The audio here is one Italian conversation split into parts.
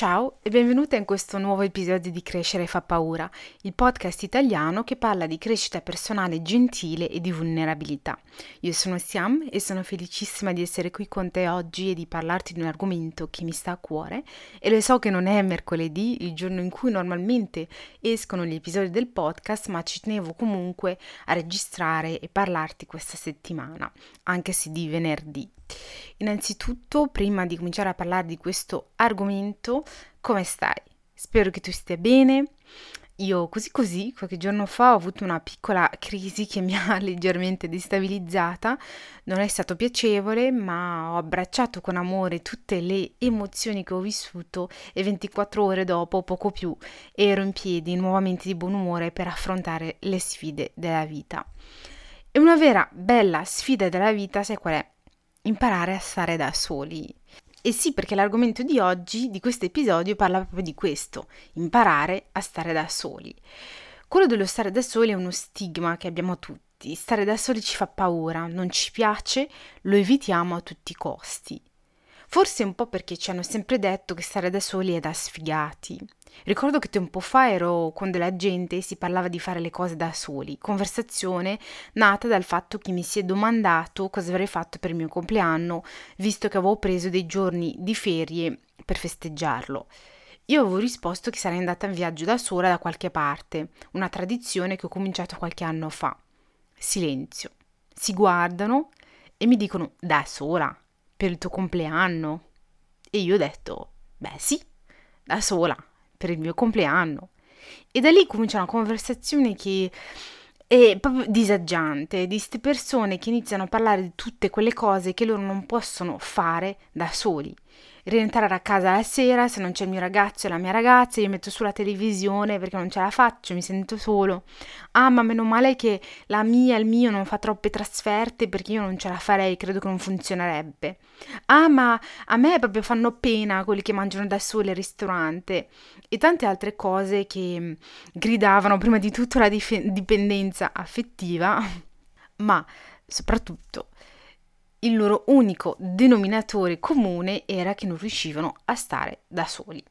Ciao e benvenuta in questo nuovo episodio di Crescere fa paura, il podcast italiano che parla di crescita personale gentile e di vulnerabilità. Io sono Siam e sono felicissima di essere qui con te oggi e di parlarti di un argomento che mi sta a cuore e lo so che non è mercoledì, il giorno in cui normalmente escono gli episodi del podcast, ma ci tenevo comunque a registrare e parlarti questa settimana, anche se di venerdì. Innanzitutto, prima di cominciare a parlare di questo argomento, come stai? Spero che tu stia bene. Io così così, qualche giorno fa ho avuto una piccola crisi che mi ha leggermente destabilizzata, non è stato piacevole, ma ho abbracciato con amore tutte le emozioni che ho vissuto e 24 ore dopo, poco più, ero in piedi nuovamente di buon umore per affrontare le sfide della vita. E una vera bella sfida della vita, sai qual è? Imparare a stare da soli. E sì, perché l'argomento di oggi, di questo episodio, parla proprio di questo, imparare a stare da soli. Quello dello stare da soli è uno stigma che abbiamo tutti. Stare da soli ci fa paura, non ci piace, lo evitiamo a tutti i costi. Forse un po' perché ci hanno sempre detto che stare da soli è da sfigati. Ricordo che tempo fa ero con della gente e si parlava di fare le cose da soli, conversazione nata dal fatto che mi si è domandato cosa avrei fatto per il mio compleanno, visto che avevo preso dei giorni di ferie per festeggiarlo. Io avevo risposto che sarei andata in viaggio da sola da qualche parte, una tradizione che ho cominciato qualche anno fa. Silenzio. Si guardano e mi dicono da sola, per il tuo compleanno. E io ho detto, beh sì, da sola per il mio compleanno. E da lì comincia una conversazione che è proprio disagiante, di queste persone che iniziano a parlare di tutte quelle cose che loro non possono fare da soli rientrare a casa la sera, se non c'è il mio ragazzo e la mia ragazza, io metto sulla televisione perché non ce la faccio, mi sento solo. Ah, ma meno male che la mia e il mio non fa troppe trasferte perché io non ce la farei, credo che non funzionerebbe. Ah, ma a me proprio fanno pena quelli che mangiano da soli al ristorante e tante altre cose che mm, gridavano prima di tutto la dif- dipendenza affettiva, ma soprattutto il loro unico denominatore comune era che non riuscivano a stare da soli.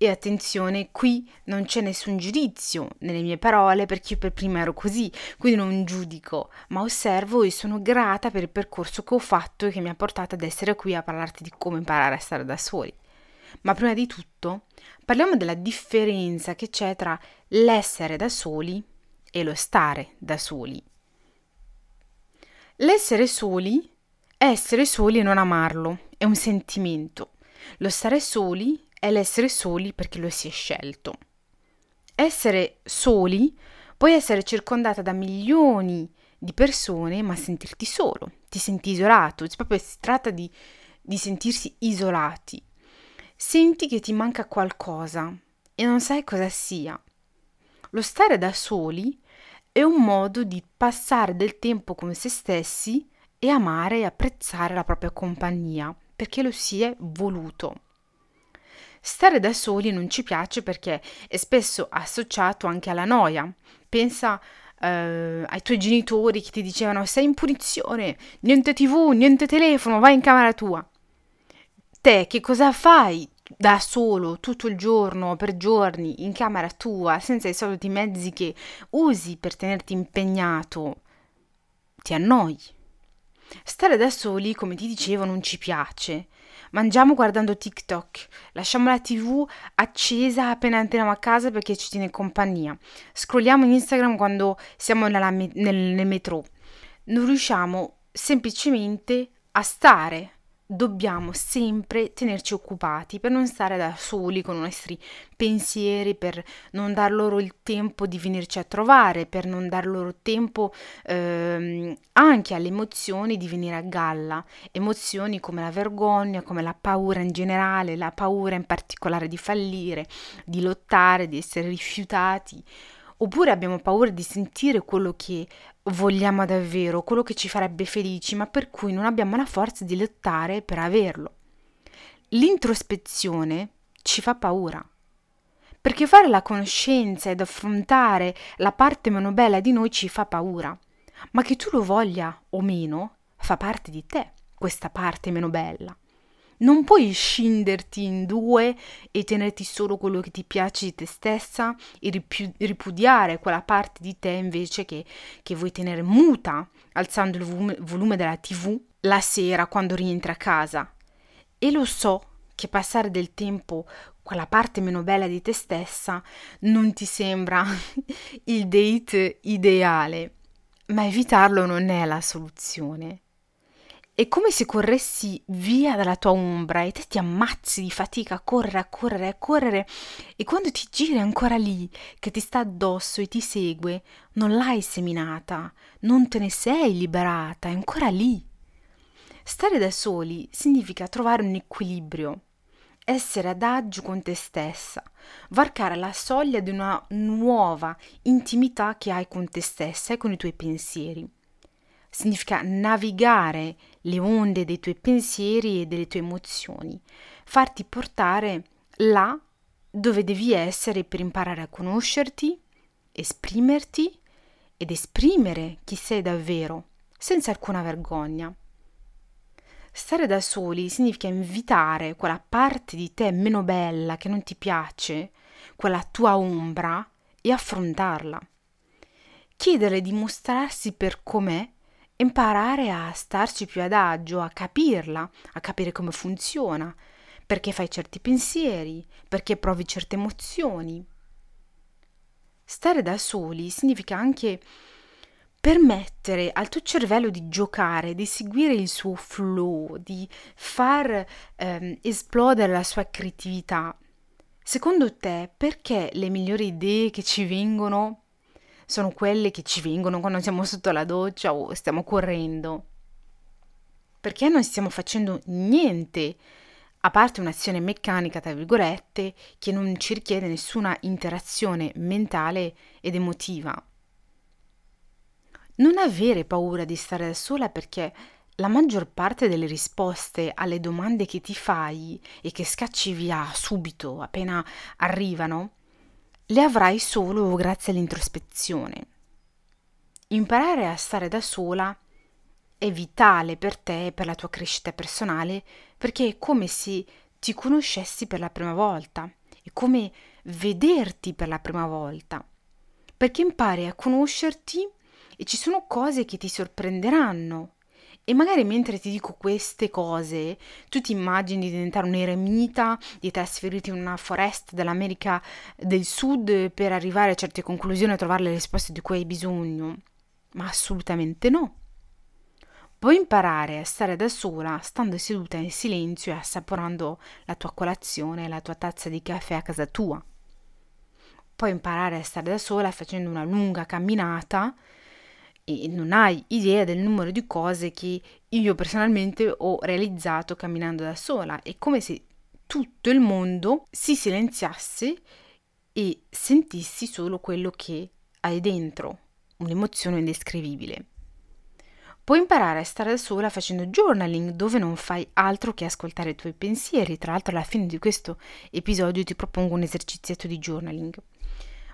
E attenzione, qui non c'è nessun giudizio nelle mie parole perché io per prima ero così, quindi non giudico, ma osservo e sono grata per il percorso che ho fatto e che mi ha portato ad essere qui a parlarti di come imparare a stare da soli. Ma prima di tutto, parliamo della differenza che c'è tra l'essere da soli e lo stare da soli. L'essere soli è essere soli e non amarlo, è un sentimento. Lo stare soli è l'essere soli perché lo si è scelto. Essere soli puoi essere circondata da milioni di persone, ma sentirti solo, ti senti isolato, proprio si tratta di, di sentirsi isolati. Senti che ti manca qualcosa e non sai cosa sia. Lo stare da soli è un modo di passare del tempo con se stessi e amare e apprezzare la propria compagnia, perché lo si è voluto. Stare da soli non ci piace perché è spesso associato anche alla noia. Pensa eh, ai tuoi genitori che ti dicevano sei in punizione, niente tv, niente telefono, vai in camera tua. Te che cosa fai da solo tutto il giorno, per giorni, in camera tua, senza i soliti mezzi che usi per tenerti impegnato, ti annoi. Stare da soli, come ti dicevo, non ci piace. Mangiamo guardando TikTok, lasciamo la TV accesa appena entriamo a casa perché ci tiene compagnia. Scrolliamo in Instagram quando siamo nella, nel, nel metro. Non riusciamo semplicemente a stare dobbiamo sempre tenerci occupati per non stare da soli con i nostri pensieri, per non dar loro il tempo di venirci a trovare, per non dar loro tempo ehm, anche alle emozioni di venire a galla, emozioni come la vergogna, come la paura in generale, la paura in particolare di fallire, di lottare, di essere rifiutati. Oppure abbiamo paura di sentire quello che vogliamo davvero, quello che ci farebbe felici, ma per cui non abbiamo la forza di lottare per averlo. L'introspezione ci fa paura. Perché fare la conoscenza ed affrontare la parte meno bella di noi ci fa paura. Ma che tu lo voglia o meno, fa parte di te, questa parte meno bella. Non puoi scinderti in due e tenerti solo quello che ti piace di te stessa e ripu- ripudiare quella parte di te invece che, che vuoi tenere muta, alzando il volume, volume della tv la sera quando rientri a casa. E lo so che passare del tempo quella parte meno bella di te stessa non ti sembra il date ideale, ma evitarlo non è la soluzione. È come se corressi via dalla tua ombra e te ti ammazzi di fatica a correre, a correre, a correre e quando ti giri ancora lì, che ti sta addosso e ti segue, non l'hai seminata, non te ne sei liberata, è ancora lì. Stare da soli significa trovare un equilibrio, essere adagio con te stessa, varcare la soglia di una nuova intimità che hai con te stessa e con i tuoi pensieri significa navigare le onde dei tuoi pensieri e delle tue emozioni, farti portare là dove devi essere per imparare a conoscerti, esprimerti ed esprimere chi sei davvero, senza alcuna vergogna. Stare da soli significa invitare quella parte di te meno bella che non ti piace, quella tua ombra, e affrontarla. Chiederle di mostrarsi per com'è imparare a starci più adagio, a capirla, a capire come funziona, perché fai certi pensieri, perché provi certe emozioni. Stare da soli significa anche permettere al tuo cervello di giocare, di seguire il suo flow, di far ehm, esplodere la sua creatività. Secondo te, perché le migliori idee che ci vengono sono quelle che ci vengono quando siamo sotto la doccia o stiamo correndo. Perché non stiamo facendo niente, a parte un'azione meccanica, tra virgolette, che non ci richiede nessuna interazione mentale ed emotiva. Non avere paura di stare da sola perché la maggior parte delle risposte alle domande che ti fai e che scacci via subito appena arrivano le avrai solo grazie all'introspezione. Imparare a stare da sola è vitale per te e per la tua crescita personale perché è come se ti conoscessi per la prima volta, è come vederti per la prima volta, perché impari a conoscerti e ci sono cose che ti sorprenderanno e magari mentre ti dico queste cose, tu ti immagini di diventare un eremita, di trasferirti in una foresta dell'America del Sud per arrivare a certe conclusioni e trovare le risposte di cui hai bisogno. Ma assolutamente no. Puoi imparare a stare da sola, stando seduta in silenzio e assaporando la tua colazione e la tua tazza di caffè a casa tua. Puoi imparare a stare da sola facendo una lunga camminata e non hai idea del numero di cose che io personalmente ho realizzato camminando da sola. È come se tutto il mondo si silenziasse e sentissi solo quello che hai dentro, un'emozione indescrivibile. Puoi imparare a stare da sola facendo journaling dove non fai altro che ascoltare i tuoi pensieri. Tra l'altro alla fine di questo episodio ti propongo un esercizietto di journaling.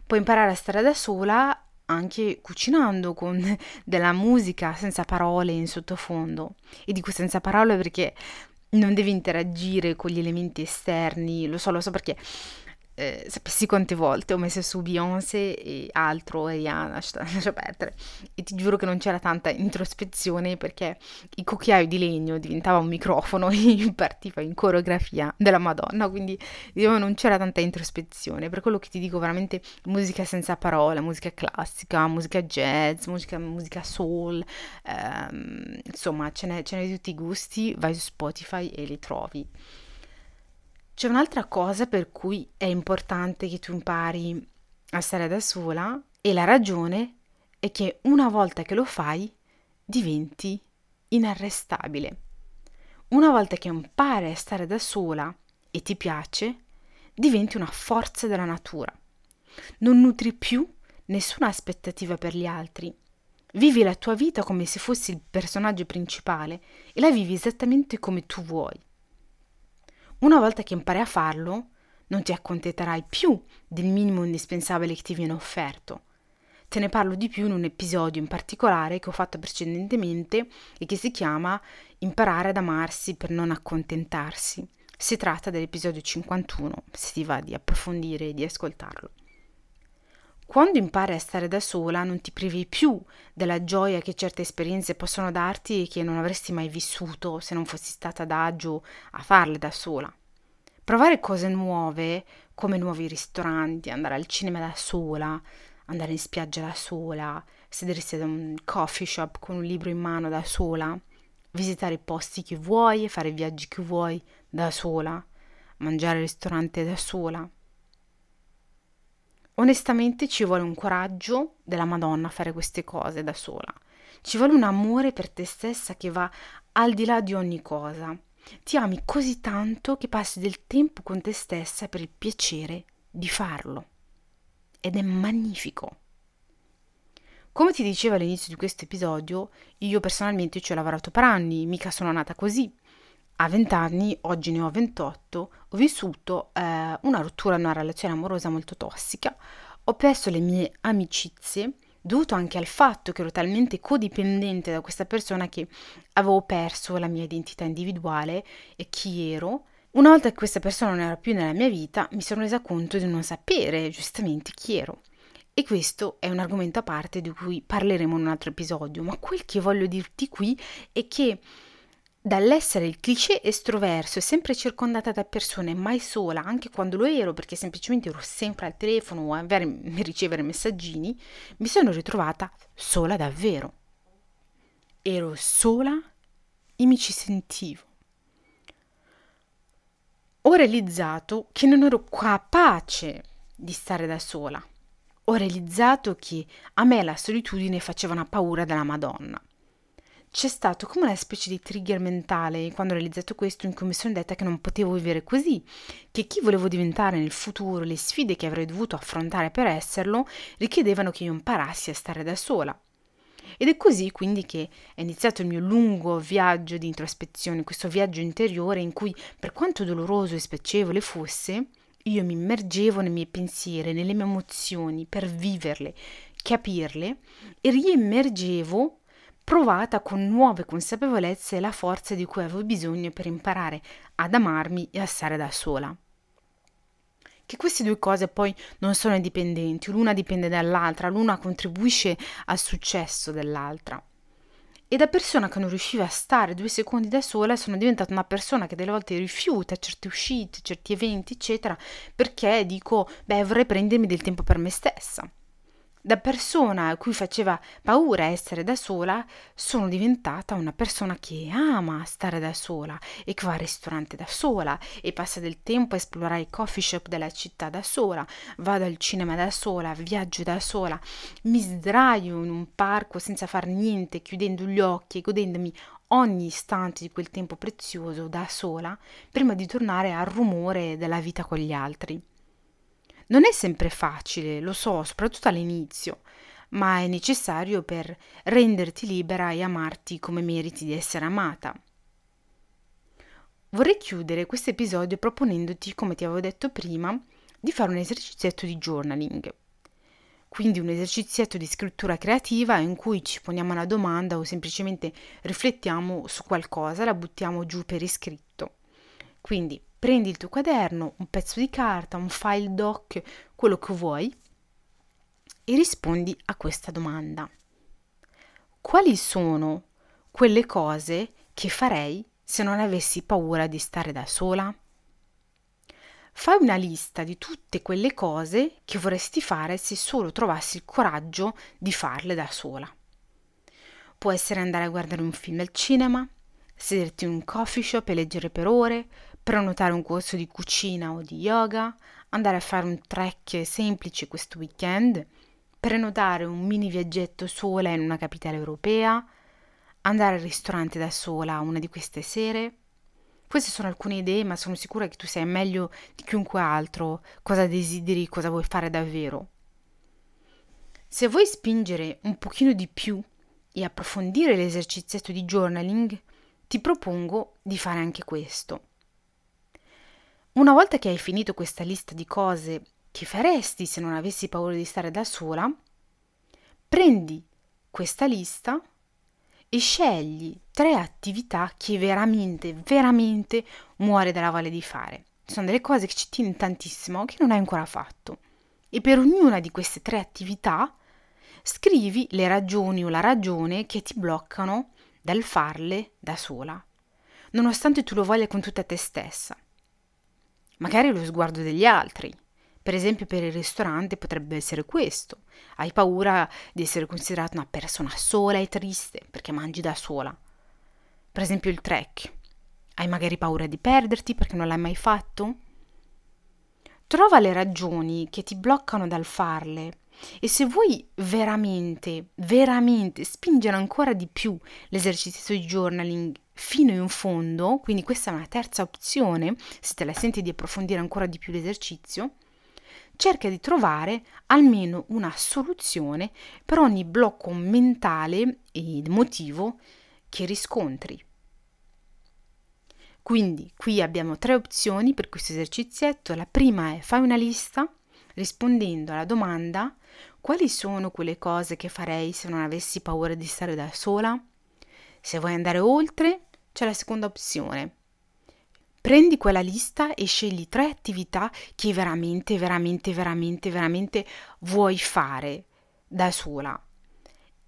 Puoi imparare a stare da sola anche cucinando con della musica senza parole in sottofondo. E dico senza parole perché non devi interagire con gli elementi esterni, lo so, lo so perché eh, sapessi quante volte ho messo su Beyoncé e altro, Rihanna, lascia perdere. E ti giuro che non c'era tanta introspezione perché il cucchiaio di legno diventava un microfono e partiva in coreografia della Madonna, quindi diciamo non c'era tanta introspezione. Per quello che ti dico veramente musica senza parole, musica classica, musica jazz, musica, musica soul, ehm, insomma ce n'è, ce n'è di tutti i gusti, vai su Spotify e li trovi. C'è un'altra cosa per cui è importante che tu impari a stare da sola e la ragione è che una volta che lo fai diventi inarrestabile. Una volta che impari a stare da sola e ti piace, diventi una forza della natura. Non nutri più nessuna aspettativa per gli altri. Vivi la tua vita come se fossi il personaggio principale e la vivi esattamente come tu vuoi. Una volta che impari a farlo, non ti accontenterai più del minimo indispensabile che ti viene offerto. te ne parlo di più in un episodio in particolare che ho fatto precedentemente e che si chiama Imparare ad amarsi per non accontentarsi. Si tratta dell'episodio 51, se ti va di approfondire e di ascoltarlo. Quando impari a stare da sola non ti privi più della gioia che certe esperienze possono darti e che non avresti mai vissuto se non fossi stata d'agio a farle da sola. Provare cose nuove, come nuovi ristoranti, andare al cinema da sola, andare in spiaggia da sola, sedersi ad un coffee shop con un libro in mano da sola, visitare i posti che vuoi e fare i viaggi che vuoi da sola, mangiare al ristorante da sola. Onestamente ci vuole un coraggio della Madonna a fare queste cose da sola. Ci vuole un amore per te stessa che va al di là di ogni cosa. Ti ami così tanto che passi del tempo con te stessa per il piacere di farlo. Ed è magnifico. Come ti dicevo all'inizio di questo episodio, io personalmente ci ho lavorato per anni, mica sono nata così. A 20 anni, oggi ne ho 28, ho vissuto eh, una rottura una relazione amorosa molto tossica, ho perso le mie amicizie, dovuto anche al fatto che ero talmente codipendente da questa persona che avevo perso la mia identità individuale e chi ero. Una volta che questa persona non era più nella mia vita, mi sono resa conto di non sapere giustamente chi ero. E questo è un argomento a parte di cui parleremo in un altro episodio, ma quel che voglio dirti qui è che dall'essere il cliché estroverso e sempre circondata da persone, mai sola, anche quando lo ero, perché semplicemente ero sempre al telefono o a ricevere messaggini, mi sono ritrovata sola davvero. Ero sola e mi ci sentivo. Ho realizzato che non ero capace di stare da sola. Ho realizzato che a me la solitudine faceva una paura della Madonna c'è stato come una specie di trigger mentale quando ho realizzato questo in cui mi sono detta che non potevo vivere così, che chi volevo diventare nel futuro, le sfide che avrei dovuto affrontare per esserlo, richiedevano che io imparassi a stare da sola. Ed è così quindi che è iniziato il mio lungo viaggio di introspezione, questo viaggio interiore in cui, per quanto doloroso e spiacevole fosse, io mi immergevo nei miei pensieri, nelle mie emozioni per viverle, capirle e riimmergevo provata con nuove consapevolezze la forza di cui avevo bisogno per imparare ad amarmi e a stare da sola. Che queste due cose poi non sono indipendenti, l'una dipende dall'altra, l'una contribuisce al successo dell'altra. E da persona che non riusciva a stare due secondi da sola sono diventata una persona che delle volte rifiuta certe uscite, certi eventi, eccetera, perché dico, beh, vorrei prendermi del tempo per me stessa da persona a cui faceva paura essere da sola, sono diventata una persona che ama stare da sola e che va al ristorante da sola e passa del tempo a esplorare i coffee shop della città da sola, vado al cinema da sola, viaggio da sola, mi sdraio in un parco senza far niente, chiudendo gli occhi e godendomi ogni istante di quel tempo prezioso da sola, prima di tornare al rumore della vita con gli altri. Non è sempre facile, lo so, soprattutto all'inizio, ma è necessario per renderti libera e amarti come meriti di essere amata. Vorrei chiudere questo episodio proponendoti, come ti avevo detto prima, di fare un esercizietto di journaling. Quindi un esercizietto di scrittura creativa in cui ci poniamo una domanda o semplicemente riflettiamo su qualcosa, la buttiamo giù per iscritto. Quindi prendi il tuo quaderno, un pezzo di carta, un file doc, quello che vuoi e rispondi a questa domanda. Quali sono quelle cose che farei se non avessi paura di stare da sola? Fai una lista di tutte quelle cose che vorresti fare se solo trovassi il coraggio di farle da sola. Può essere andare a guardare un film al cinema, sederti in un coffee shop e leggere per ore, prenotare un corso di cucina o di yoga, andare a fare un trek semplice questo weekend, prenotare un mini viaggetto sola in una capitale europea, andare al ristorante da sola una di queste sere. Queste sono alcune idee, ma sono sicura che tu sai meglio di chiunque altro cosa desideri, cosa vuoi fare davvero. Se vuoi spingere un pochino di più e approfondire l'esercizietto di journaling, ti propongo di fare anche questo. Una volta che hai finito questa lista di cose che faresti se non avessi paura di stare da sola, prendi questa lista e scegli tre attività che veramente, veramente muore dalla voglia di fare. Sono delle cose che ci tieni tantissimo che non hai ancora fatto. E per ognuna di queste tre attività scrivi le ragioni o la ragione che ti bloccano dal farle da sola, nonostante tu lo voglia con tutta te stessa. Magari lo sguardo degli altri. Per esempio per il ristorante potrebbe essere questo. Hai paura di essere considerata una persona sola e triste perché mangi da sola. Per esempio il trek. Hai magari paura di perderti perché non l'hai mai fatto? Trova le ragioni che ti bloccano dal farle e se vuoi veramente, veramente spingere ancora di più l'esercizio di journaling fino in fondo, quindi questa è una terza opzione, se te la senti di approfondire ancora di più l'esercizio, cerca di trovare almeno una soluzione per ogni blocco mentale ed emotivo che riscontri. Quindi qui abbiamo tre opzioni per questo esercizietto. La prima è fai una lista rispondendo alla domanda quali sono quelle cose che farei se non avessi paura di stare da sola? Se vuoi andare oltre, c'è la seconda opzione. Prendi quella lista e scegli tre attività che veramente, veramente, veramente, veramente vuoi fare da sola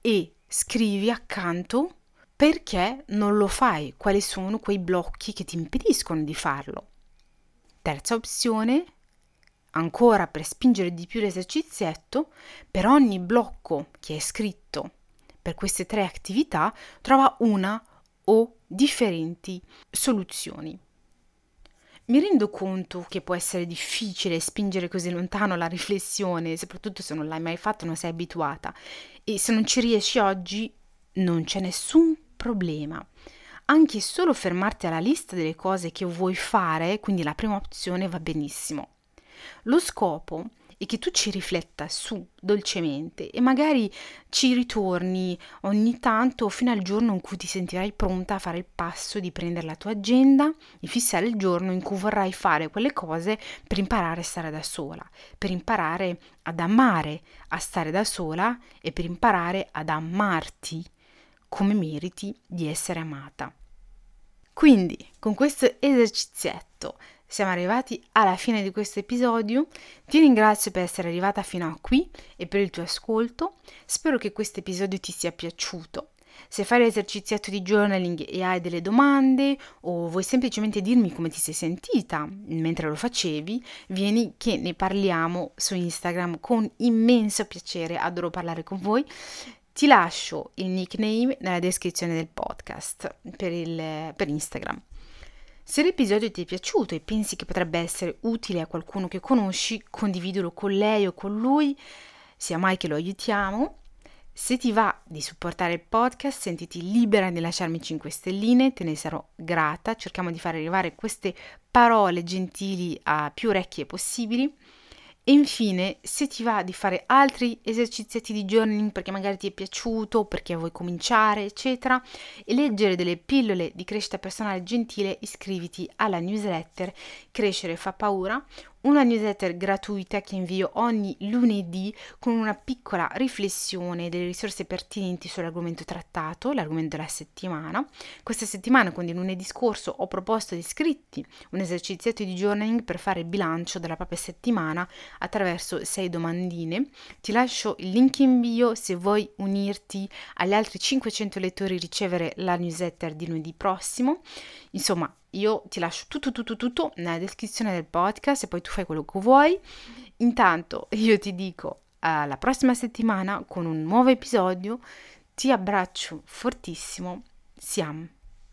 e scrivi accanto perché non lo fai, quali sono quei blocchi che ti impediscono di farlo. Terza opzione, ancora per spingere di più l'esercizietto, per ogni blocco che è scritto per queste tre attività, trova una o differenti soluzioni. Mi rendo conto che può essere difficile spingere così lontano la riflessione, soprattutto se non l'hai mai fatto, non sei abituata. E se non ci riesci oggi, non c'è nessun problema. Anche solo fermarti alla lista delle cose che vuoi fare, quindi la prima opzione va benissimo. Lo scopo è che tu ci rifletta su dolcemente e magari ci ritorni ogni tanto fino al giorno in cui ti sentirai pronta a fare il passo di prendere la tua agenda e fissare il giorno in cui vorrai fare quelle cose per imparare a stare da sola, per imparare ad amare a stare da sola e per imparare ad amarti come meriti di essere amata. Quindi, con questo esercizietto siamo arrivati alla fine di questo episodio. Ti ringrazio per essere arrivata fino a qui e per il tuo ascolto. Spero che questo episodio ti sia piaciuto. Se fai l'esercizietto di journaling e hai delle domande o vuoi semplicemente dirmi come ti sei sentita mentre lo facevi, vieni che ne parliamo su Instagram con immenso piacere, adoro parlare con voi. Ti lascio il nickname nella descrizione del podcast per, il, per Instagram. Se l'episodio ti è piaciuto e pensi che potrebbe essere utile a qualcuno che conosci, condividilo con lei o con lui, sia mai che lo aiutiamo. Se ti va di supportare il podcast, sentiti libera di lasciarmi 5 stelline, te ne sarò grata. Cerchiamo di far arrivare queste parole gentili a più orecchie possibili. E infine, se ti va di fare altri esercizi di journaling perché magari ti è piaciuto, perché vuoi cominciare, eccetera, e leggere delle pillole di crescita personale gentile, iscriviti alla newsletter Crescere fa paura, una newsletter gratuita che invio ogni lunedì con una piccola riflessione delle risorse pertinenti sull'argomento trattato, l'argomento della settimana. Questa settimana, quindi lunedì scorso, ho proposto agli iscritti un esercizio di journaling per fare il bilancio della propria settimana attraverso sei domandine. Ti lascio il link in bio se vuoi unirti agli altri 500 lettori e ricevere la newsletter di lunedì prossimo. Insomma, io ti lascio tutto, tutto, tutto nella descrizione del podcast e poi tu fai quello che vuoi. Intanto io ti dico alla prossima settimana con un nuovo episodio. Ti abbraccio fortissimo. Siamo.